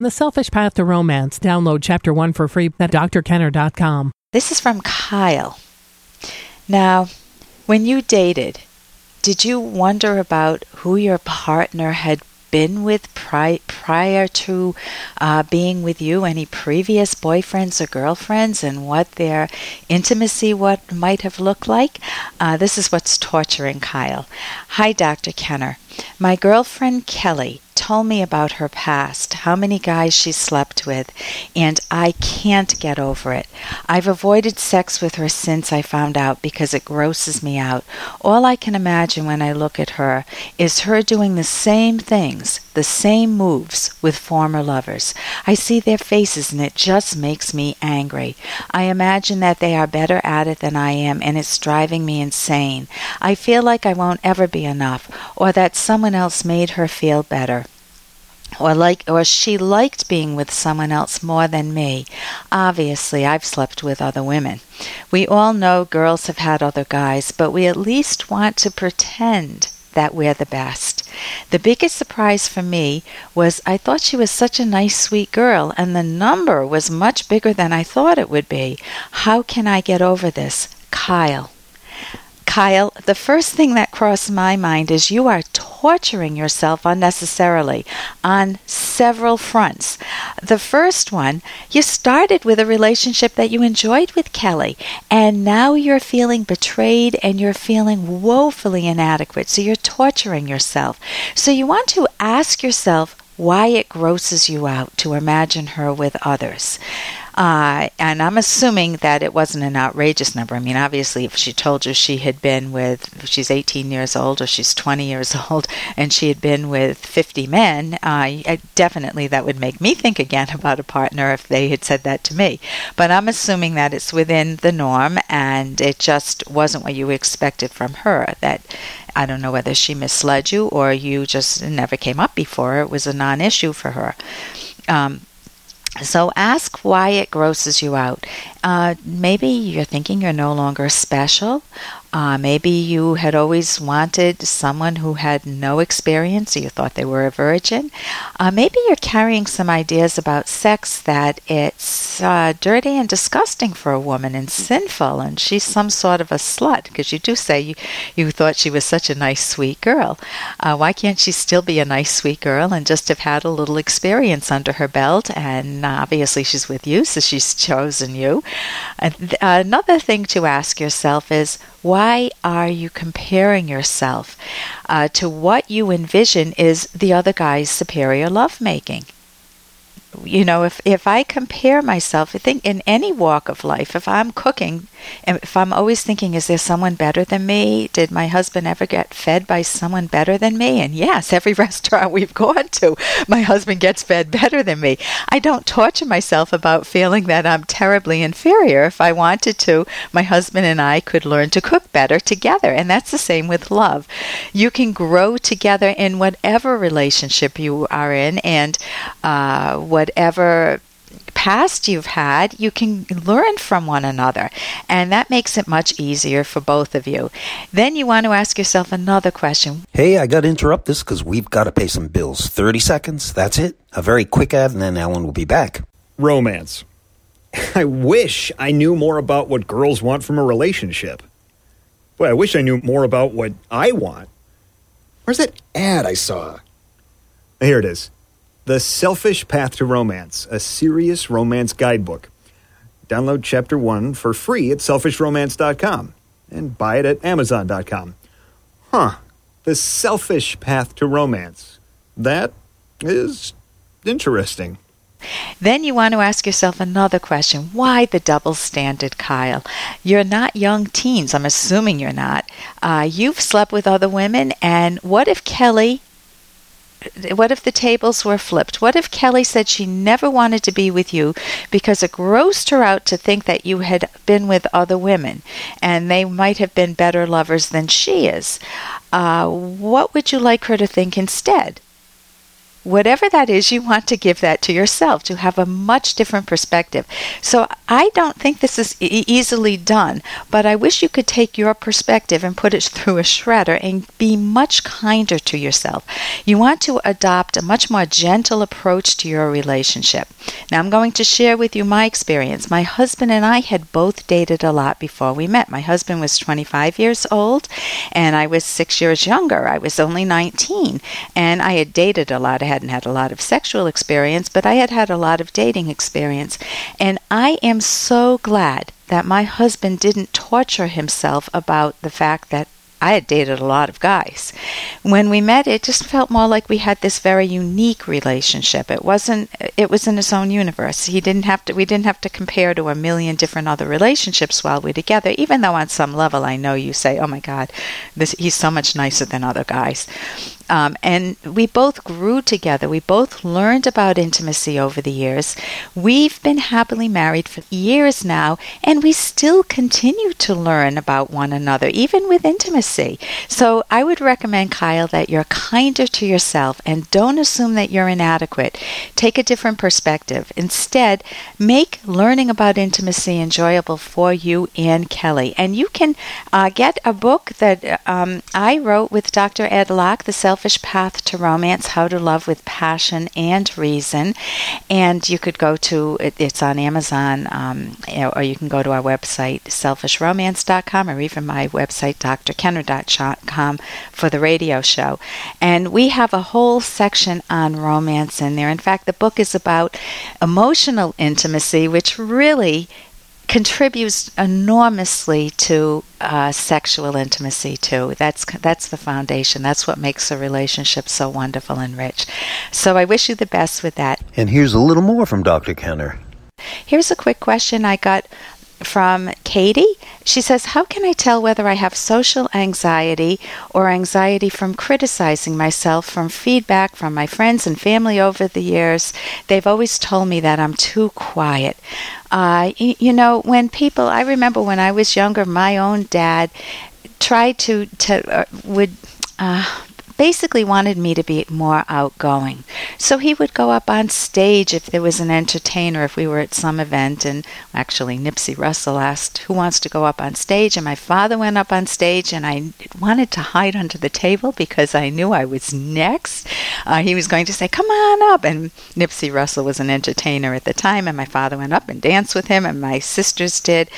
The Selfish Path to Romance. Download Chapter 1 for free at drkenner.com. This is from Kyle. Now, when you dated, did you wonder about who your partner had been with pri- prior to uh, being with you? Any previous boyfriends or girlfriends, and what their intimacy what might have looked like? Uh, this is what's torturing Kyle. Hi, Dr. Kenner. My girlfriend Kelly told me about her past, how many guys she slept with, and I can't get over it. I've avoided sex with her since I found out because it grosses me out. All I can imagine when I look at her is her doing the same things, the same moves with former lovers. I see their faces and it just makes me angry. I imagine that they are better at it than I am and it's driving me insane. I feel like I won't ever be enough or that someone else made her feel better or like or she liked being with someone else more than me. Obviously, I've slept with other women. We all know girls have had other guys, but we at least want to pretend that we're the best. The biggest surprise for me was I thought she was such a nice, sweet girl, and the number was much bigger than I thought it would be. How can I get over this? Kyle. Kyle, the first thing that crossed my mind is you are torturing yourself unnecessarily on several fronts. The first one, you started with a relationship that you enjoyed with Kelly, and now you're feeling betrayed and you're feeling woefully inadequate. So you're torturing yourself. So you want to ask yourself why it grosses you out to imagine her with others. Uh, and I'm assuming that it wasn't an outrageous number. I mean, obviously, if she told you she had been with, she's 18 years old or she's 20 years old, and she had been with 50 men, uh, definitely that would make me think again about a partner if they had said that to me. But I'm assuming that it's within the norm and it just wasn't what you expected from her. That I don't know whether she misled you or you just never came up before. It was a non issue for her. Um, so ask why it grosses you out. Uh, maybe you're thinking you're no longer special. Uh, maybe you had always wanted someone who had no experience, or you thought they were a virgin. Uh, maybe you're carrying some ideas about sex that it's uh, dirty and disgusting for a woman and sinful, and she's some sort of a slut, because you do say you, you thought she was such a nice, sweet girl. Uh, why can't she still be a nice, sweet girl and just have had a little experience under her belt? And obviously, she's with you, so she's chosen you. Another thing to ask yourself is, why are you comparing yourself uh, to what you envision is the other guy's superior lovemaking? You know, if, if I compare myself, I think in any walk of life, if I'm cooking, and if I'm always thinking, is there someone better than me? Did my husband ever get fed by someone better than me? And yes, every restaurant we've gone to, my husband gets fed better than me. I don't torture myself about feeling that I'm terribly inferior. If I wanted to, my husband and I could learn to cook better together. And that's the same with love. You can grow together in whatever relationship you are in and uh, whatever past you've had, you can learn from one another. And that makes it much easier for both of you. Then you want to ask yourself another question. Hey, I got to interrupt this because we've got to pay some bills. 30 seconds, that's it. A very quick ad, and then Ellen will be back. Romance. I wish I knew more about what girls want from a relationship. Boy, I wish I knew more about what I want. Where's that ad I saw? Here it is. The Selfish Path to Romance, a serious romance guidebook. Download chapter 1 for free at selfishromance.com and buy it at amazon.com. Huh. The Selfish Path to Romance. That is interesting. Then you want to ask yourself another question. Why the double standard, Kyle? You're not young teens. I'm assuming you're not. Uh, you've slept with other women, and what if Kelly what if the tables were flipped? What if Kelly said she never wanted to be with you because it grossed her out to think that you had been with other women and they might have been better lovers than she is? Uh, what would you like her to think instead? Whatever that is, you want to give that to yourself to have a much different perspective. So I don't think this is e- easily done, but I wish you could take your perspective and put it through a shredder and be much kinder to yourself. You want to adopt a much more gentle approach to your relationship. Now, I'm going to share with you my experience. My husband and I had both dated a lot before we met. My husband was 25 years old, and I was six years younger. I was only 19, and I had dated a lot. I hadn't had a lot of sexual experience, but I had had a lot of dating experience. And I am so glad that my husband didn't torture himself about the fact that I had dated a lot of guys. When we met, it just felt more like we had this very unique relationship. It wasn't. It was in its own universe. He didn't have to. We didn't have to compare to a million different other relationships while we're together. Even though on some level, I know you say, "Oh my God, this he's so much nicer than other guys." Um, and we both grew together. We both learned about intimacy over the years. We've been happily married for years now, and we still continue to learn about one another, even with intimacy. So I would recommend, Kyle, that you're kinder to yourself and don't assume that you're inadequate. Take a different perspective. Instead, make learning about intimacy enjoyable for you and Kelly. And you can uh, get a book that um, I wrote with Dr. Ed Locke, The Self Selfish Path to Romance How to Love with Passion and Reason. And you could go to, it, it's on Amazon, um, or you can go to our website, selfishromance.com, or even my website, drkenner.com, for the radio show. And we have a whole section on romance in there. In fact, the book is about emotional intimacy, which really contributes enormously to uh, sexual intimacy too. That's that's the foundation. That's what makes a relationship so wonderful and rich. So I wish you the best with that. And here's a little more from Dr. Kenner. Here's a quick question I got from Katie. She says, How can I tell whether I have social anxiety or anxiety from criticizing myself from feedback from my friends and family over the years? They've always told me that I'm too quiet. Uh, you, know, when people, I remember when I was younger, my own dad tried to, to uh, would, uh, basically wanted me to be more outgoing. So he would go up on stage if there was an entertainer, if we were at some event. And actually, Nipsey Russell asked, Who wants to go up on stage? And my father went up on stage, and I wanted to hide under the table because I knew I was next. Uh, he was going to say, Come on up. And Nipsey Russell was an entertainer at the time, and my father went up and danced with him, and my sisters did.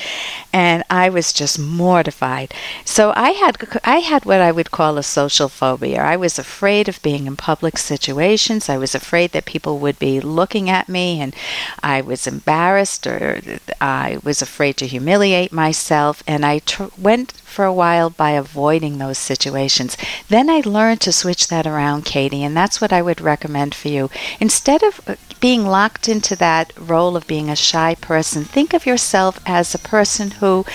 And I was just mortified. So I had, I had what I would call a social phobia. I was afraid of being in public situations. I was afraid that people would be looking at me and I was embarrassed or I was afraid to humiliate myself. And I tr- went for a while by avoiding those situations. Then I learned to switch that around, Katie, and that's what I would recommend for you. Instead of uh, being locked into that role of being a shy person, think of yourself as a person who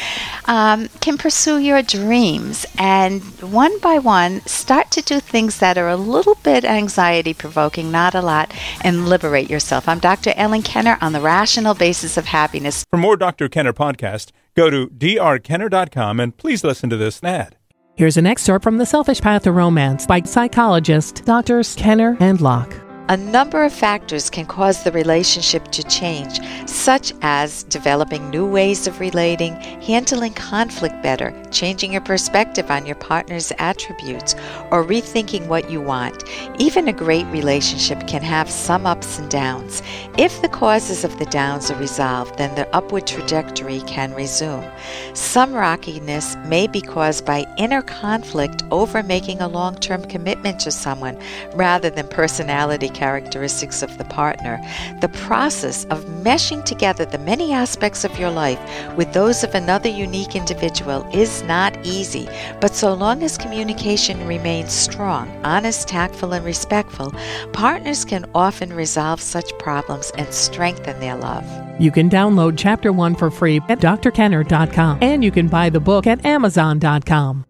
um, can pursue your dreams and one by one start to do things that are a little bit anxiety provoking, not a lot, and liberate yourself. I'm Dr. Ellen Kenner on the rational basis of happiness. For more Dr. Kenner podcast, Go to drkenner.com and please listen to this ad. Here's an excerpt from The Selfish Path to Romance by psychologists Drs. Kenner and Locke. A number of factors can cause the relationship to change, such as developing new ways of relating, handling conflict better, changing your perspective on your partner's attributes, or rethinking what you want. Even a great relationship can have some ups and downs. If the causes of the downs are resolved, then the upward trajectory can resume. Some rockiness may be caused by inner conflict over making a long term commitment to someone rather than personality characteristics of the partner. The process of meshing together the many aspects of your life with those of another unique individual is not easy, but so long as communication remains strong, honest, tactful, and respectful, partners can often resolve such problems and strengthen their love. You can download Chapter 1 for free at drkenner.com and you can buy the book at amazon.com.